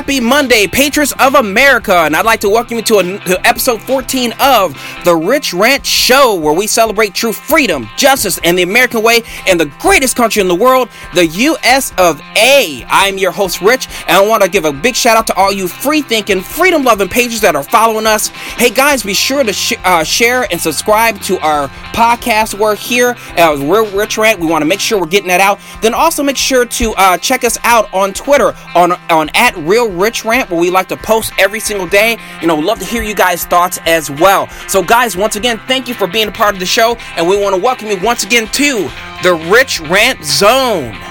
Happy Monday, patriots of America, and I'd like to welcome you to, a, to episode 14 of the Rich Rant Show, where we celebrate true freedom, justice, and the American way in the greatest country in the world, the U.S. of A. I'm your host, Rich, and I want to give a big shout out to all you free-thinking, freedom-loving pages that are following us. Hey guys, be sure to sh- uh, share and subscribe to our podcast. We're here at Real Rich Rant. We want to make sure we're getting that out. Then also make sure to uh, check us out on Twitter on on at Real Rich Rant, where we like to post every single day. You know, love to hear you guys' thoughts as well. So, guys, once again, thank you for being a part of the show, and we want to welcome you once again to the Rich Rant Zone.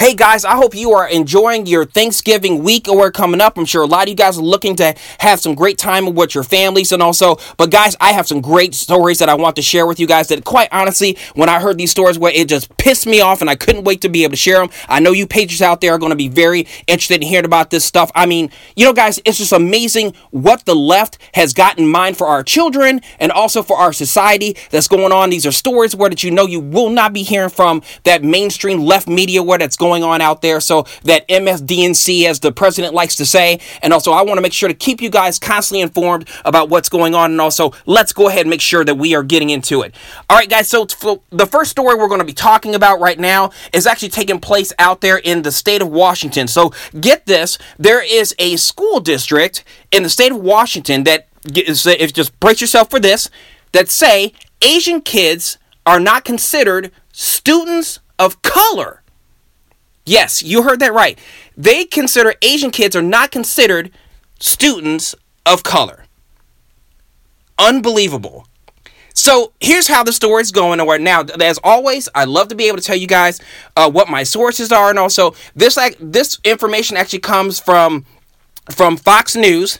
Hey guys, I hope you are enjoying your Thanksgiving week or coming up. I'm sure a lot of you guys are looking to have some great time with your families and also, but guys, I have some great stories that I want to share with you guys that quite honestly, when I heard these stories where it just pissed me off and I couldn't wait to be able to share them. I know you patriots out there are going to be very interested in hearing about this stuff. I mean, you know guys, it's just amazing what the left has got in mind for our children and also for our society that's going on. These are stories where that you know you will not be hearing from that mainstream left media where that's going on out there. So that MSDNC, as the president likes to say. And also, I want to make sure to keep you guys constantly informed about what's going on. And also, let's go ahead and make sure that we are getting into it. All right, guys. So the first story we're going to be talking about right now is actually taking place out there in the state of Washington. So get this: there is a school district in the state of Washington that is, if just brace yourself for this, that say Asian kids are not considered students of color. Yes, you heard that right. They consider Asian kids are not considered students of color. Unbelievable. So here's how the story is going right now. As always, I love to be able to tell you guys uh, what my sources are, and also this like this information actually comes from from Fox News.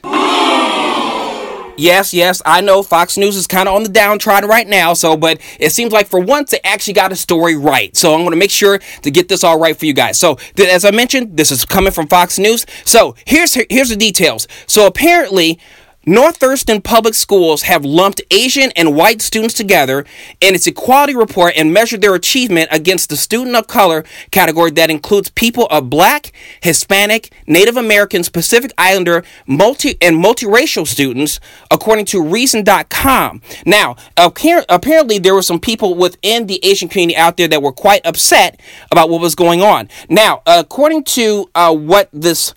Yes, yes, I know Fox News is kind of on the downtrodden right now, so but it seems like for once they actually got a story right. So I'm going to make sure to get this all right for you guys. So as I mentioned, this is coming from Fox News. So here's here's the details. So apparently North Thurston Public Schools have lumped Asian and white students together in its equality report and measured their achievement against the student of color category that includes people of black, Hispanic, Native American, Pacific Islander, multi and multiracial students, according to Reason.com. Now, apparently there were some people within the Asian community out there that were quite upset about what was going on. Now, according to uh, what this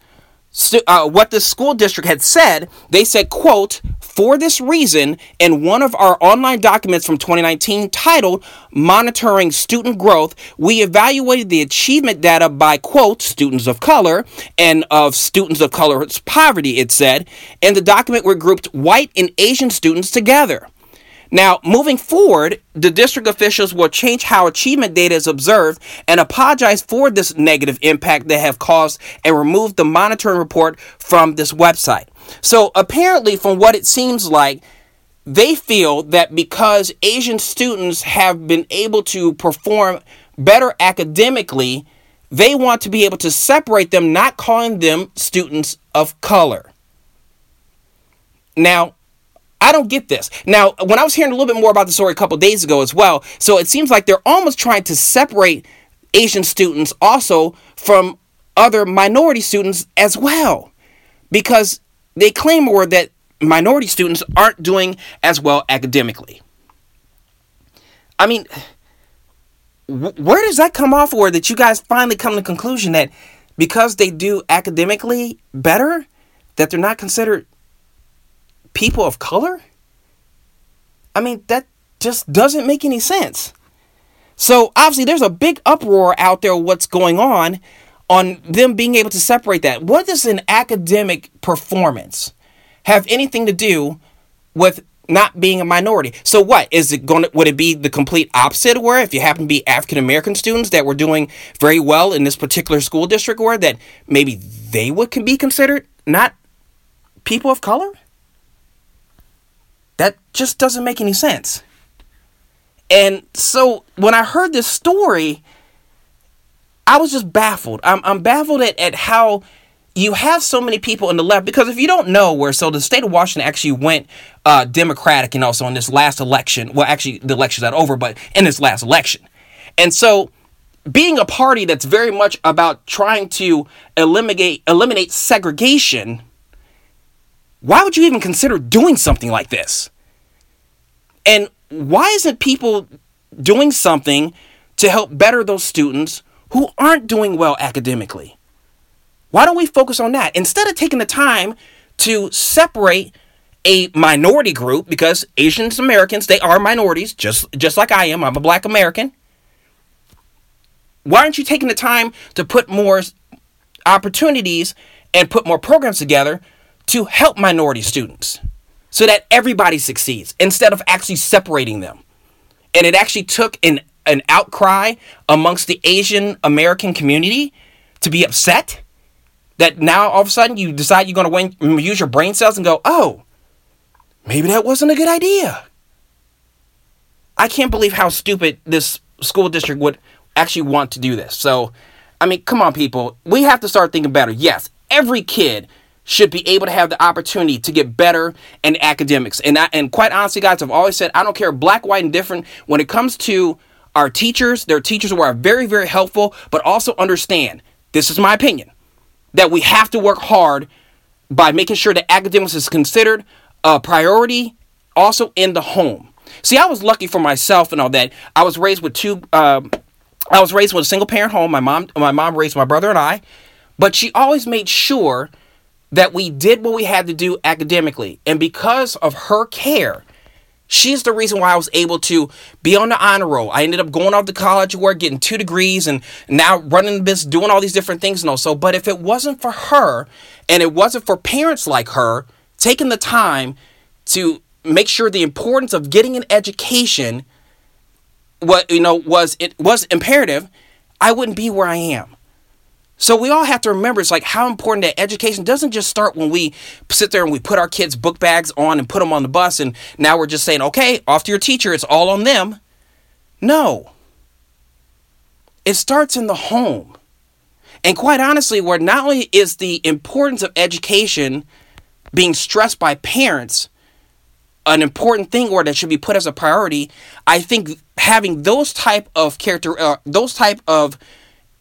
uh, what the school district had said, they said, quote, for this reason, in one of our online documents from 2019 titled Monitoring Student Growth, we evaluated the achievement data by, quote, students of color and of students of color's poverty, it said. In the document, we grouped white and Asian students together. Now, moving forward, the district officials will change how achievement data is observed and apologize for this negative impact they have caused and remove the monitoring report from this website. So, apparently, from what it seems like, they feel that because Asian students have been able to perform better academically, they want to be able to separate them, not calling them students of color. Now, I don't get this. Now, when I was hearing a little bit more about the story a couple days ago as well, so it seems like they're almost trying to separate Asian students also from other minority students as well. Because they claim more that minority students aren't doing as well academically. I mean, where does that come off or that you guys finally come to the conclusion that because they do academically better, that they're not considered people of color? I mean, that just doesn't make any sense. So obviously, there's a big uproar out there. What's going on on them being able to separate that? What does an academic performance have anything to do with not being a minority? So what is it going? To, would it be the complete opposite? Where if you happen to be African American students that were doing very well in this particular school district, where that maybe they would can be considered not people of color? Just doesn't make any sense. And so when I heard this story, I was just baffled. I'm, I'm baffled at, at how you have so many people in the left because if you don't know where so the state of washington actually went uh, democratic and also in this last election well actually the election's not over but in this last election and so being a party that's very much about trying to eliminate eliminate segregation, why would you even consider doing something like this? And why isn't people doing something to help better those students who aren't doing well academically? Why don't we focus on that instead of taking the time to separate a minority group because Asians Americans they are minorities just just like I am. I'm a black American. Why aren't you taking the time to put more opportunities and put more programs together to help minority students so that everybody succeeds instead of actually separating them? And it actually took an, an outcry amongst the Asian American community to be upset that now all of a sudden you decide you're going to use your brain cells and go, oh, maybe that wasn't a good idea. I can't believe how stupid this school district would actually want to do this. So, I mean, come on, people. We have to start thinking better. Yes, every kid should be able to have the opportunity to get better in academics. And I, and quite honestly, guys, I've always said I don't care black, white, and different when it comes to our teachers. Their teachers who are very, very helpful, but also understand. This is my opinion that we have to work hard by making sure that academics is considered a priority also in the home. See, I was lucky for myself and all that. I was raised with two. Uh, I was raised with a single parent home. My mom, my mom raised my brother and I, but she always made sure that we did what we had to do academically. And because of her care, she's the reason why I was able to be on the honor roll. I ended up going off to college work, getting two degrees, and now running the business, doing all these different things and also. But if it wasn't for her, and it wasn't for parents like her taking the time to make sure the importance of getting an education what you know was it was imperative, I wouldn't be where I am. So we all have to remember it's like how important that education doesn't just start when we sit there and we put our kids' book bags on and put them on the bus and now we're just saying, okay, off to your teacher, it's all on them. No. It starts in the home. And quite honestly, where not only is the importance of education being stressed by parents, an important thing or that should be put as a priority i think having those type of character uh, those type of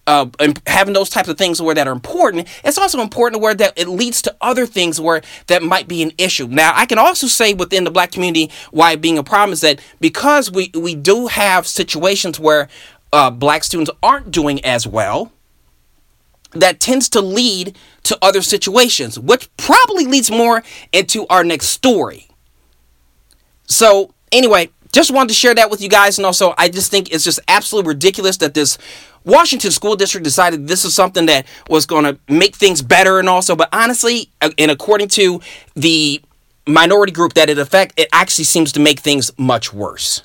uh, having those types of things where that are important it's also important where that it leads to other things where that might be an issue. Now i can also say within the black community why being a problem is that because we we do have situations where uh, black students aren't doing as well that tends to lead to other situations which probably leads more into our next story. So, anyway, just wanted to share that with you guys. And also, I just think it's just absolutely ridiculous that this Washington School District decided this is something that was going to make things better and also, but honestly, uh, and according to the minority group that it affect, it actually seems to make things much worse.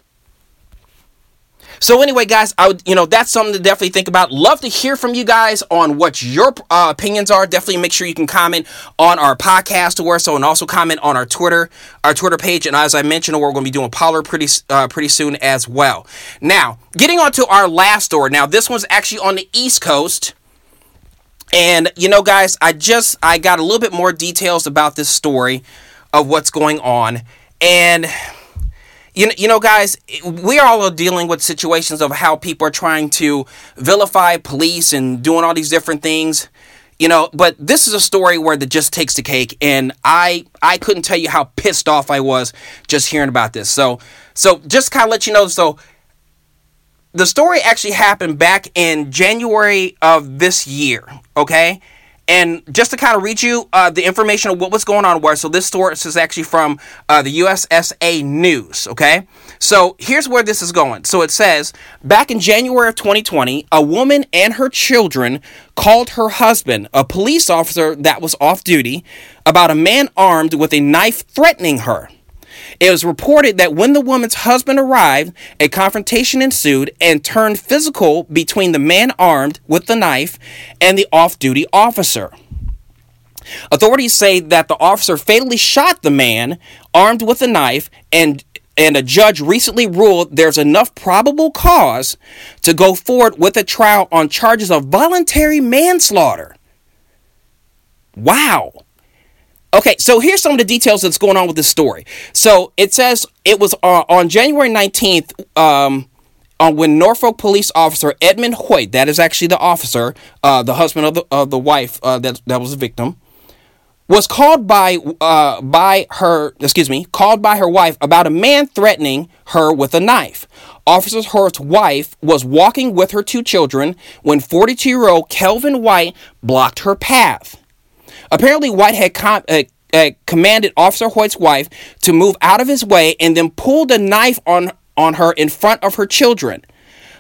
So anyway, guys, I would, you know, that's something to definitely think about. Love to hear from you guys on what your uh, opinions are. Definitely make sure you can comment on our podcast or so, and also comment on our Twitter, our Twitter page. And as I mentioned, we're going to be doing Pollard pretty, uh, pretty soon as well. Now, getting on to our last story. Now, this one's actually on the East Coast. And you know, guys, I just I got a little bit more details about this story of what's going on, and you know, you know, guys, we are all dealing with situations of how people are trying to vilify police and doing all these different things. You know, but this is a story where the just takes the cake, and I I couldn't tell you how pissed off I was just hearing about this. So so just kind of let you know. So the story actually happened back in January of this year. Okay, and just to kind of read you uh, the information of what was going on where, so this source is actually from uh, the USSA News, okay? So here's where this is going. So it says, back in January of 2020, a woman and her children called her husband, a police officer that was off duty, about a man armed with a knife threatening her. It was reported that when the woman's husband arrived, a confrontation ensued and turned physical between the man armed with the knife and the off duty officer. Authorities say that the officer fatally shot the man armed with a knife and and a judge recently ruled there's enough probable cause to go forward with a trial on charges of voluntary manslaughter. Wow. Okay, so here's some of the details that's going on with this story. So it says it was uh, on January 19th, um, on when Norfolk police officer Edmund Hoyt, that is actually the officer, uh, the husband of the, of the wife uh, that, that was the victim, was called by uh, by her excuse me called by her wife about a man threatening her with a knife. Officer Hoyt's wife was walking with her two children when 42 year old Kelvin White blocked her path. Apparently, White had com- uh, uh, commanded Officer Hoyt's wife to move out of his way and then pulled a knife on on her in front of her children.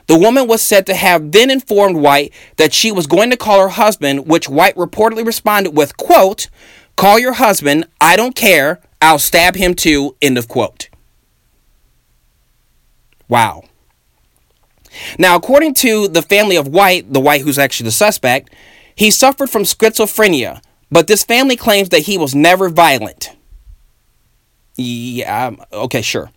The woman was said to have then informed White that she was going to call her husband, which White reportedly responded with, quote, Call your husband. I don't care. I'll stab him too. End of quote. Wow. Now, according to the family of White, the White who's actually the suspect, he suffered from schizophrenia, but this family claims that he was never violent. Yeah, okay, sure.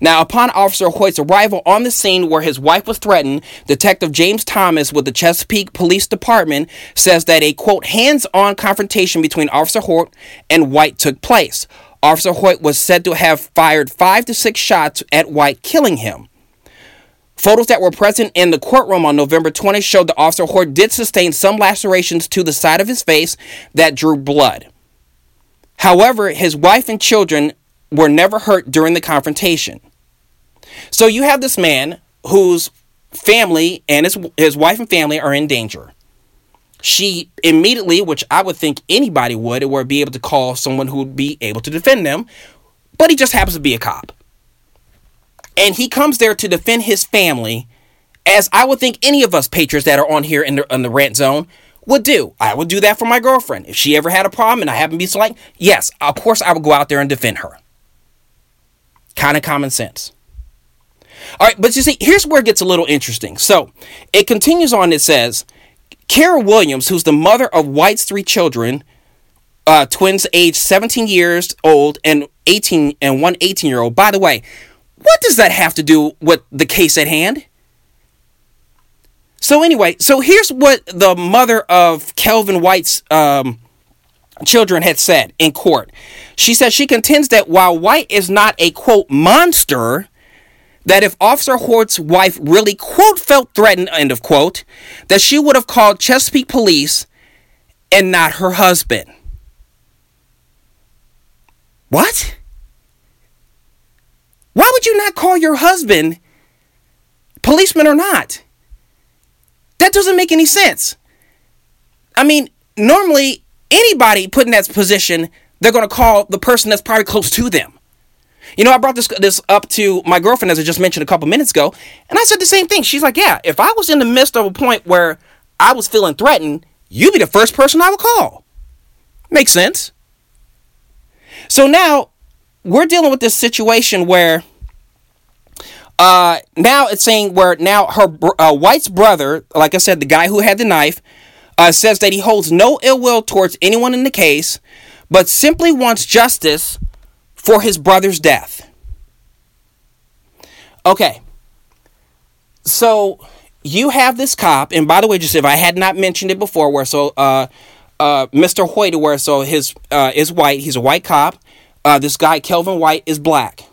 Now, upon Officer Hoyt's arrival on the scene where his wife was threatened, Detective James Thomas with the Chesapeake Police Department says that a quote hands on confrontation between Officer Hoyt and White took place. Officer Hoyt was said to have fired five to six shots at White, killing him. Photos that were present in the courtroom on November 20 showed that Officer Hoyt did sustain some lacerations to the side of his face that drew blood. However, his wife and children were never hurt during the confrontation. So you have this man whose family and his his wife and family are in danger. She immediately, which I would think anybody would, would be able to call someone who would be able to defend them, but he just happens to be a cop. And he comes there to defend his family, as I would think any of us patriots that are on here in the, in the rant zone would do. I would do that for my girlfriend. If she ever had a problem and I happen to be select, yes, of course I would go out there and defend her. Kind of common sense. All right, but you see, here's where it gets a little interesting. So it continues on, it says, Kara Williams, who's the mother of White's three children, uh, twins aged 17 years old and 18 and one 18 year old. By the way, what does that have to do with the case at hand? So anyway, so here's what the mother of Kelvin White's um, children had said in court. She said she contends that while White is not a quote monster, that if Officer Hoyt's wife really quote felt threatened, end of quote, that she would have called Chesapeake police and not her husband. What? Why would you not call your husband, policeman or not? That doesn't make any sense. I mean, normally anybody put in that position, they're going to call the person that's probably close to them. You know, I brought this this up to my girlfriend as I just mentioned a couple minutes ago, and I said the same thing. She's like, "Yeah, if I was in the midst of a point where I was feeling threatened, you'd be the first person I would call." Makes sense. So now we're dealing with this situation where uh, now it's saying where now her uh, White's brother, like I said, the guy who had the knife, uh, says that he holds no ill will towards anyone in the case, but simply wants justice for his brother's death. Okay. So you have this cop, and by the way, just if I had not mentioned it before, where so uh, uh, Mr. Hoyt, where so his uh, is white, he's a white cop. Uh, this guy Kelvin White is black.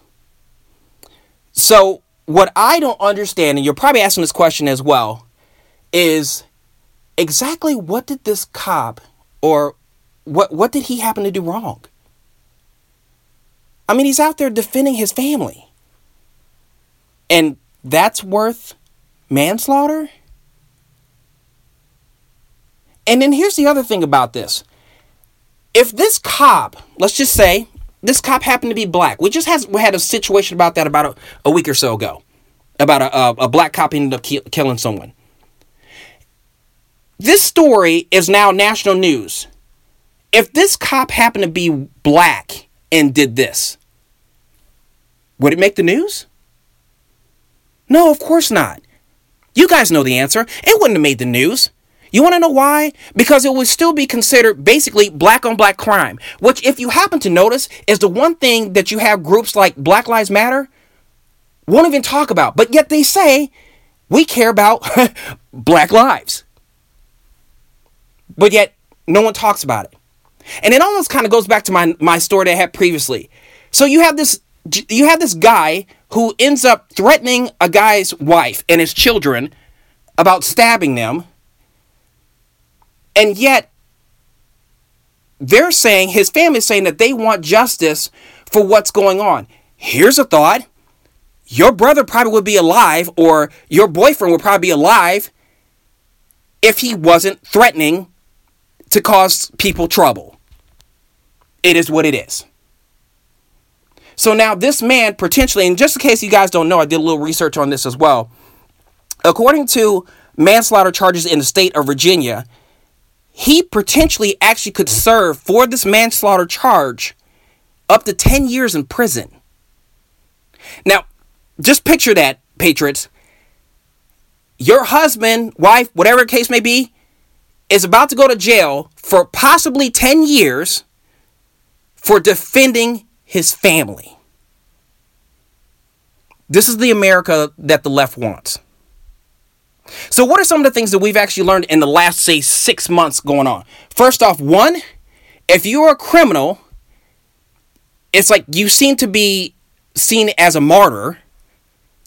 So what I don't understand, and you're probably asking this question as well, is exactly what did this cop or what what did he happen to do wrong? I mean, he's out there defending his family. And that's worth manslaughter? And then here's the other thing about this. If this cop, let's just say, this cop happened to be black. We just has, we had a situation about that about a, a week or so ago. About a, a, a black cop ended up ki- killing someone. This story is now national news. If this cop happened to be black and did this, would it make the news? No, of course not. You guys know the answer. It wouldn't have made the news. You want to know why? Because it would still be considered basically black on black crime, which, if you happen to notice, is the one thing that you have groups like Black Lives Matter won't even talk about. But yet they say we care about black lives but yet no one talks about it. And it almost kind of goes back to my my story that I had previously. So you have this you have this guy who ends up threatening a guy's wife and his children about stabbing them. And yet, they're saying, his family is saying that they want justice for what's going on. Here's a thought your brother probably would be alive, or your boyfriend would probably be alive if he wasn't threatening to cause people trouble. It is what it is. So now this man potentially, and just in case you guys don't know, I did a little research on this as well. According to manslaughter charges in the state of Virginia, he potentially actually could serve for this manslaughter charge up to 10 years in prison. Now, just picture that, Patriots. Your husband, wife, whatever the case may be, is about to go to jail for possibly 10 years for defending his family. This is the America that the left wants. So, what are some of the things that we've actually learned in the last, say, six months going on? First off, one, if you're a criminal, it's like you seem to be seen as a martyr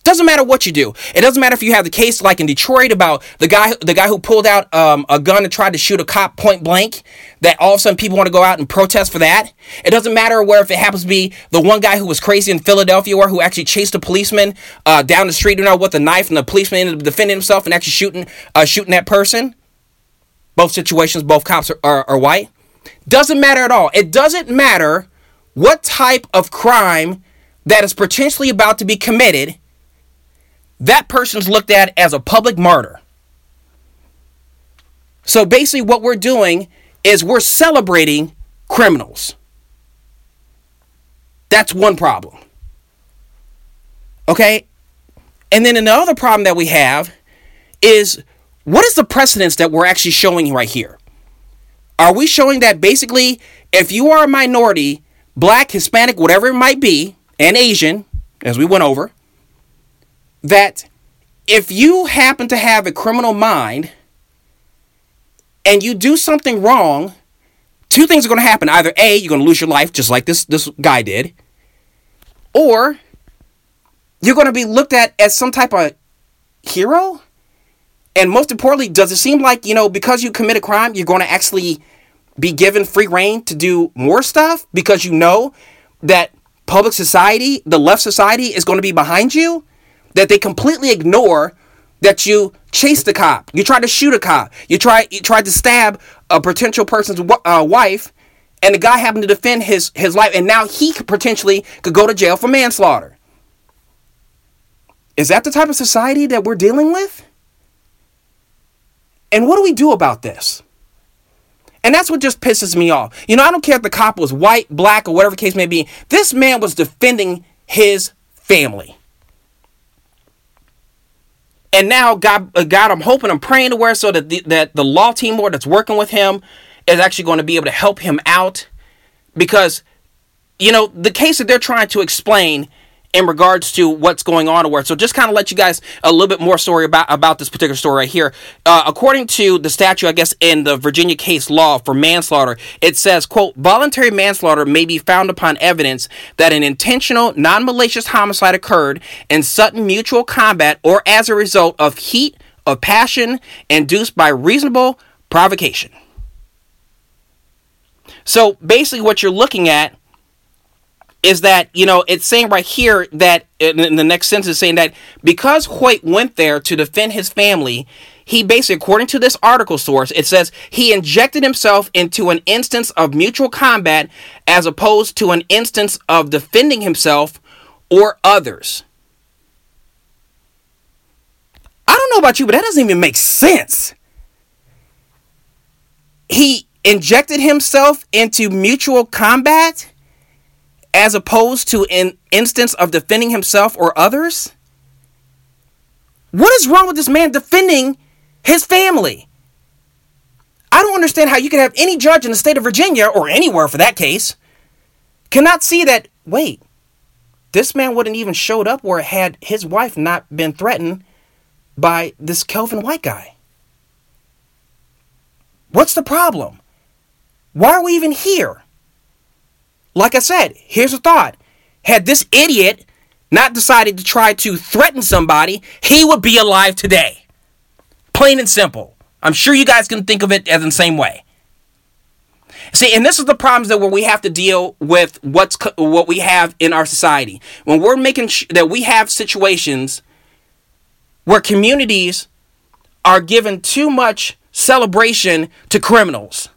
doesn't matter what you do. It doesn't matter if you have the case like in Detroit about the guy the guy who pulled out um, a gun and tried to shoot a cop point blank. That all of a sudden people want to go out and protest for that. It doesn't matter where if it happens to be the one guy who was crazy in Philadelphia or who actually chased a policeman uh, down the street, you know, with a knife, and the policeman ended up defending himself and actually shooting uh, shooting that person. Both situations, both cops are, are, are white. Doesn't matter at all. It doesn't matter what type of crime that is potentially about to be committed that person's looked at as a public martyr. So basically, what we're doing is we're celebrating criminals. That's one problem. Okay? And then another problem that we have is what is the precedence that we're actually showing right here? Are we showing that basically, if you are a minority, black, Hispanic, whatever it might be, and Asian, as we went over, that if you happen to have a criminal mind and you do something wrong, two things are going to happen. Either A, you're going to lose your life just like this this guy did, or you're going to be looked at as some type of hero. And most importantly, does it seem like, you know, because you commit a crime, you're going to actually be given free reign to do more stuff because you know that public society, the left society is going to be behind you? That they completely ignore that you chased a cop, you tried to shoot a cop, you tried you tried to stab a potential person's uh, wife, and the guy happened to defend his his life, and now he could potentially could go to jail for manslaughter. Is that the type of society that we're dealing with? And what do we do about this? And that's what just pisses me off. You know, I don't care if the cop was white, black, or whatever case may be. This man was defending his family. And now, God, uh, God, I'm hoping, I'm praying to where so that the, that the law team board that's working with him is actually going to be able to help him out, because, you know, the case that they're trying to explain in regards to what's going on where. So just kind of let you guys a little bit more story about about this particular story right here. Uh, according to the statute, I guess in the Virginia case law for manslaughter, it says, "quote Voluntary manslaughter may be found upon evidence that an intentional, non-malicious homicide occurred in sudden mutual combat or as a result of heat of passion induced by reasonable provocation." So basically, what you're looking at is that you know it's saying right here that in the next sentence saying that because Hoyt went there to defend his family, he basically, according to this article source, it says he injected himself into an instance of mutual combat as opposed to an instance of defending himself or others. I don't know about you, but that doesn't even make sense. He injected himself into mutual combat as opposed to an instance of defending himself or others? What is wrong with this man defending his family? I don't understand how you can have any judge in the state of Virginia, or anywhere for that case, cannot see that, wait, this man wouldn't even showed up where had his wife not been threatened by this Kelvin White guy. What's the problem? Why are we even here? Like I said, here's a thought. Had this idiot not decided to try to threaten somebody, he would be alive today. Plain and simple. I'm sure you guys can think of it as the same way. See, and this is the problems that where we have to deal with what's what we have in our society. When we're making sh- that we have situations where communities are given too much celebration to criminals.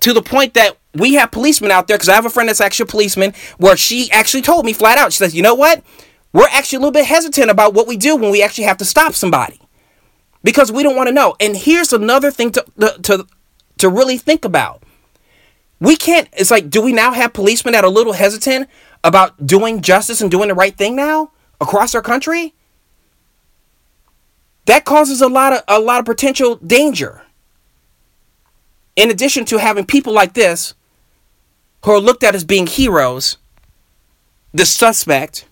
To the point that we have policemen out there, because I have a friend that's actually a policeman, where she actually told me flat out, she says, you know what? We're actually a little bit hesitant about what we do when we actually have to stop somebody. Because we don't want to know. And here's another thing to, to, to really think about. We can't, it's like, do we now have policemen that are a little hesitant about doing justice and doing the right thing now across our country? That causes a lot of a lot of potential danger. In addition to having people like this who are looked at as being heroes, the suspect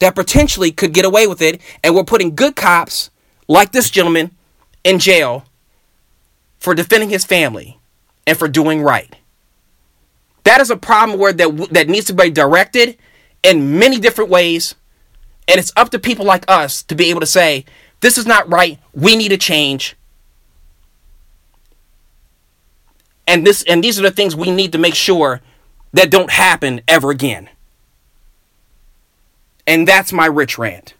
that potentially could get away with it, and we're putting good cops like this gentleman in jail for defending his family and for doing right. That is a problem where that that needs to be directed in many different ways, and it's up to people like us to be able to say this is not right. We need a change. And this and these are the things we need to make sure that don't happen ever again. And that's my rich rant.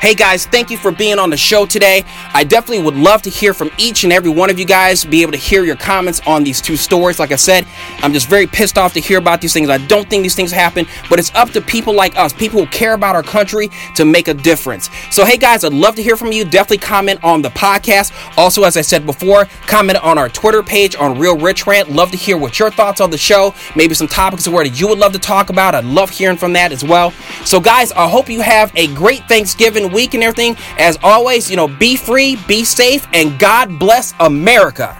Hey guys, thank you for being on the show today. I definitely would love to hear from each and every one of you guys, be able to hear your comments on these two stories. Like I said, I'm just very pissed off to hear about these things. I don't think these things happen, but it's up to people like us, people who care about our country, to make a difference. So, hey guys, I'd love to hear from you. Definitely comment on the podcast. Also, as I said before, comment on our Twitter page on Real Rich Rant. Love to hear what your thoughts on the show, maybe some topics where that you would love to talk about. I'd love hearing from that as well. So, guys, I hope you have a great Thanksgiving week and everything. As always, you know, be free, be safe, and God bless America.